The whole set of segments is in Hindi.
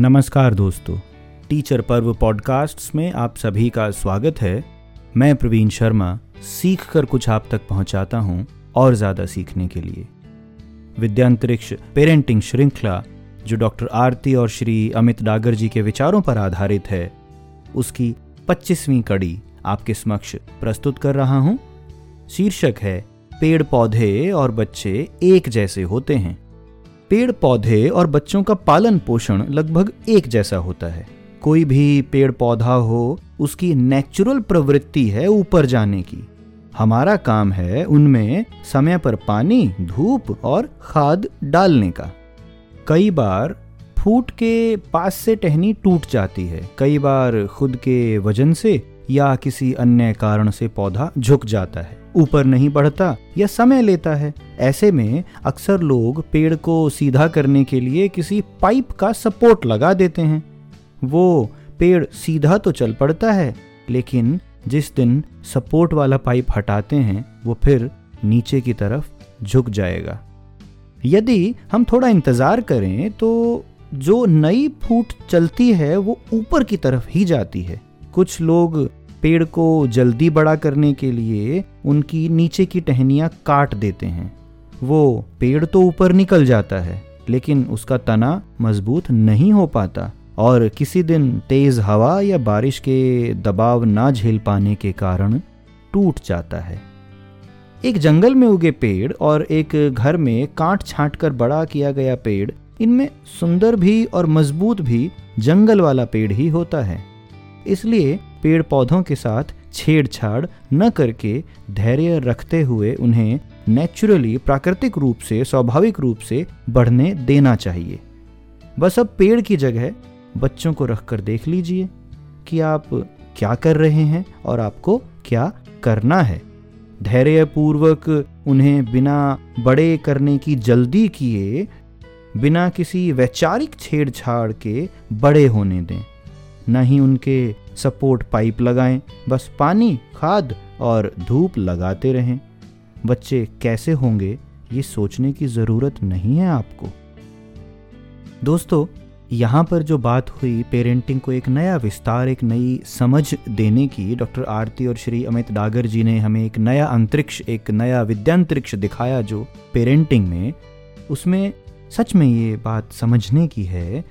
नमस्कार दोस्तों। टीचर पर्व पॉडकास्ट्स में आप सभी का स्वागत है। मैं प्रवीण शर्मा सीख कर कुछ आप तक पहुंचाता हूँ और ज़्यादा सीखने के लिए। विद्यांतरिक्ष, पेरेंटिंग श्रृंखला, जो डॉक्टर आरती और श्री अमित डागर जी के विचारों पर आधारित है, उसकी 25वीं कड़ी आपके समक्ष प्रस्तुत कर रहा हूँ। शीर्षक है पेड़ पौधे और बच्चे एक जैसे होते हैं। पेड़ पौधे और बच्चों का पालन पोषण लगभग एक जैसा होता है। कोई भी पेड़ पौधा हो, उसकी नेचुरल प्रवृत्ति है ऊपर जाने की। हमारा काम है उनमें समय पर पानी, धूप और खाद डालने का। कई बार फूट के पास से टहनी टूट जाती है। कई बार खुद के वज़न से या किसी अन्य कारण से पौधा झुक जाता है, ऊपर नहीं बढ़ता या समय लेता है। ऐसे में अक्सर लोग पेड़ को सीधा करने के लिए किसी पाइप का सपोर्ट लगा देते हैं। वो पेड़ सीधा तो चल पड़ता है, लेकिन जिस दिन सपोर्ट वाला पाइप हटाते हैं, वो फिर नीचे की तरफ़ झुक जाएगा। यदि हम थोड़ा इंतज़ार करें तो जो नई फूट चलती है, वो ऊपर की तरफ़ ही जाती है। कुछ लोग पेड़ को जल्दी बड़ा करने के लिए उनकी नीचे की टहनियाँ काट देते हैं। वो पेड़ तो ऊपर निकल जाता है, लेकिन उसका तना मज़बूत नहीं हो पाता और किसी दिन तेज हवा या बारिश के दबाव ना झेल पाने के कारण टूट जाता है। एक जंगल में उगे पेड़ और एक घर में काट छांट कर बड़ा किया गया पेड़, इनमें सुंदर भी और मज़बूत भी जंगल वाला पेड़ ही होता है। इसलिए पेड़ पौधों के साथ छेड़छाड़ न करके धैर्य रखते हुए उन्हें नेचुरली प्राकृतिक रूप से, स्वाभाविक रूप से बढ़ने देना चाहिए। बस अब पेड़ की जगह बच्चों को रखकर देख लीजिए कि आप क्या कर रहे हैं और आपको क्या करना है। धैर्यपूर्वक उन्हें बिना बड़े करने की जल्दी किए, बिना किसी वैचारिक छेड़छाड़ के बड़े होने दें। न ही उनके सपोर्ट पाइप लगाएँ, बस पानी, खाद और धूप लगाते रहें। बच्चे कैसे होंगे, ये सोचने की ज़रूरत नहीं है आपको। दोस्तों, यहाँ पर जो बात हुई पेरेंटिंग को एक नया विस्तार, एक नई समझ देने की, डॉक्टर आरती और श्री अमित डागर जी ने हमें एक नया अंतरिक्ष, एक नया विद्यांतरिक्ष दिखाया जो पेरेंटिंग में, उसमें सच में ये बात समझने की है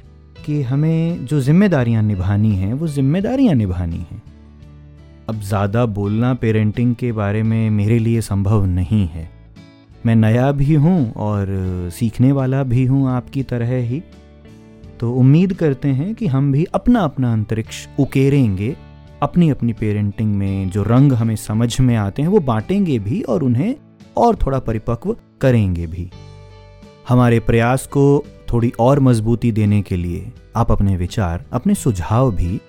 कि हमें जो जिम्मेदारियाँ निभानी हैं, वो जिम्मेदारियाँ निभानी हैं। अब ज़्यादा बोलना पेरेंटिंग के बारे में मेरे लिए संभव नहीं है। मैं नया भी हूँ और सीखने वाला भी हूँ आपकी तरह ही। तो उम्मीद करते हैं कि हम भी अपना अपना अंतरिक्ष उकेरेंगे अपनी अपनी पेरेंटिंग में जो रंग हमें समझ में आते हैं, वो बांटेंगे भी और उन्हें और थोड़ा परिपक्व करेंगे भी। हमारे प्रयास को थोड़ी और मजबूती देने के लिए आप अपने विचार, अपने सुझाव भी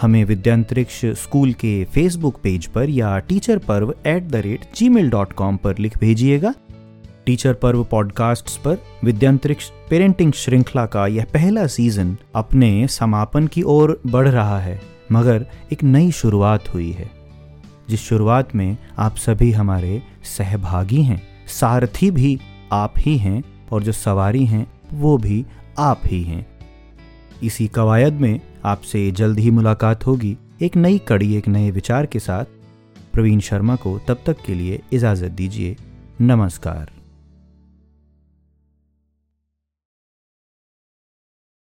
हमें विद्यांतरिक्ष स्कूल के फेसबुक पेज पर या teacher Parv at the rate gmail dot com पर लिख भेजिएगा। टीचर पर्व पॉडकास्ट पर विद्यांतरिक्ष पेरेंटिंग श्रृंखला का यह पहला सीज़न अपने समापन की ओर बढ़ रहा है, मगर एक नई शुरुआत हुई है। जिस शुरुआत में आप सभी हमारे सहभागी हैं, सारथी भी आप ही हैं और जो सवारी हैं वो भी आप ही हैं। इसी कवायद में आपसे जल्द ही मुलाकात होगी। एक नई कड़ी, एक नए विचार के साथ प्रवीण शर्मा को तब तक के लिए इजाज़त दीजिए। नमस्कार।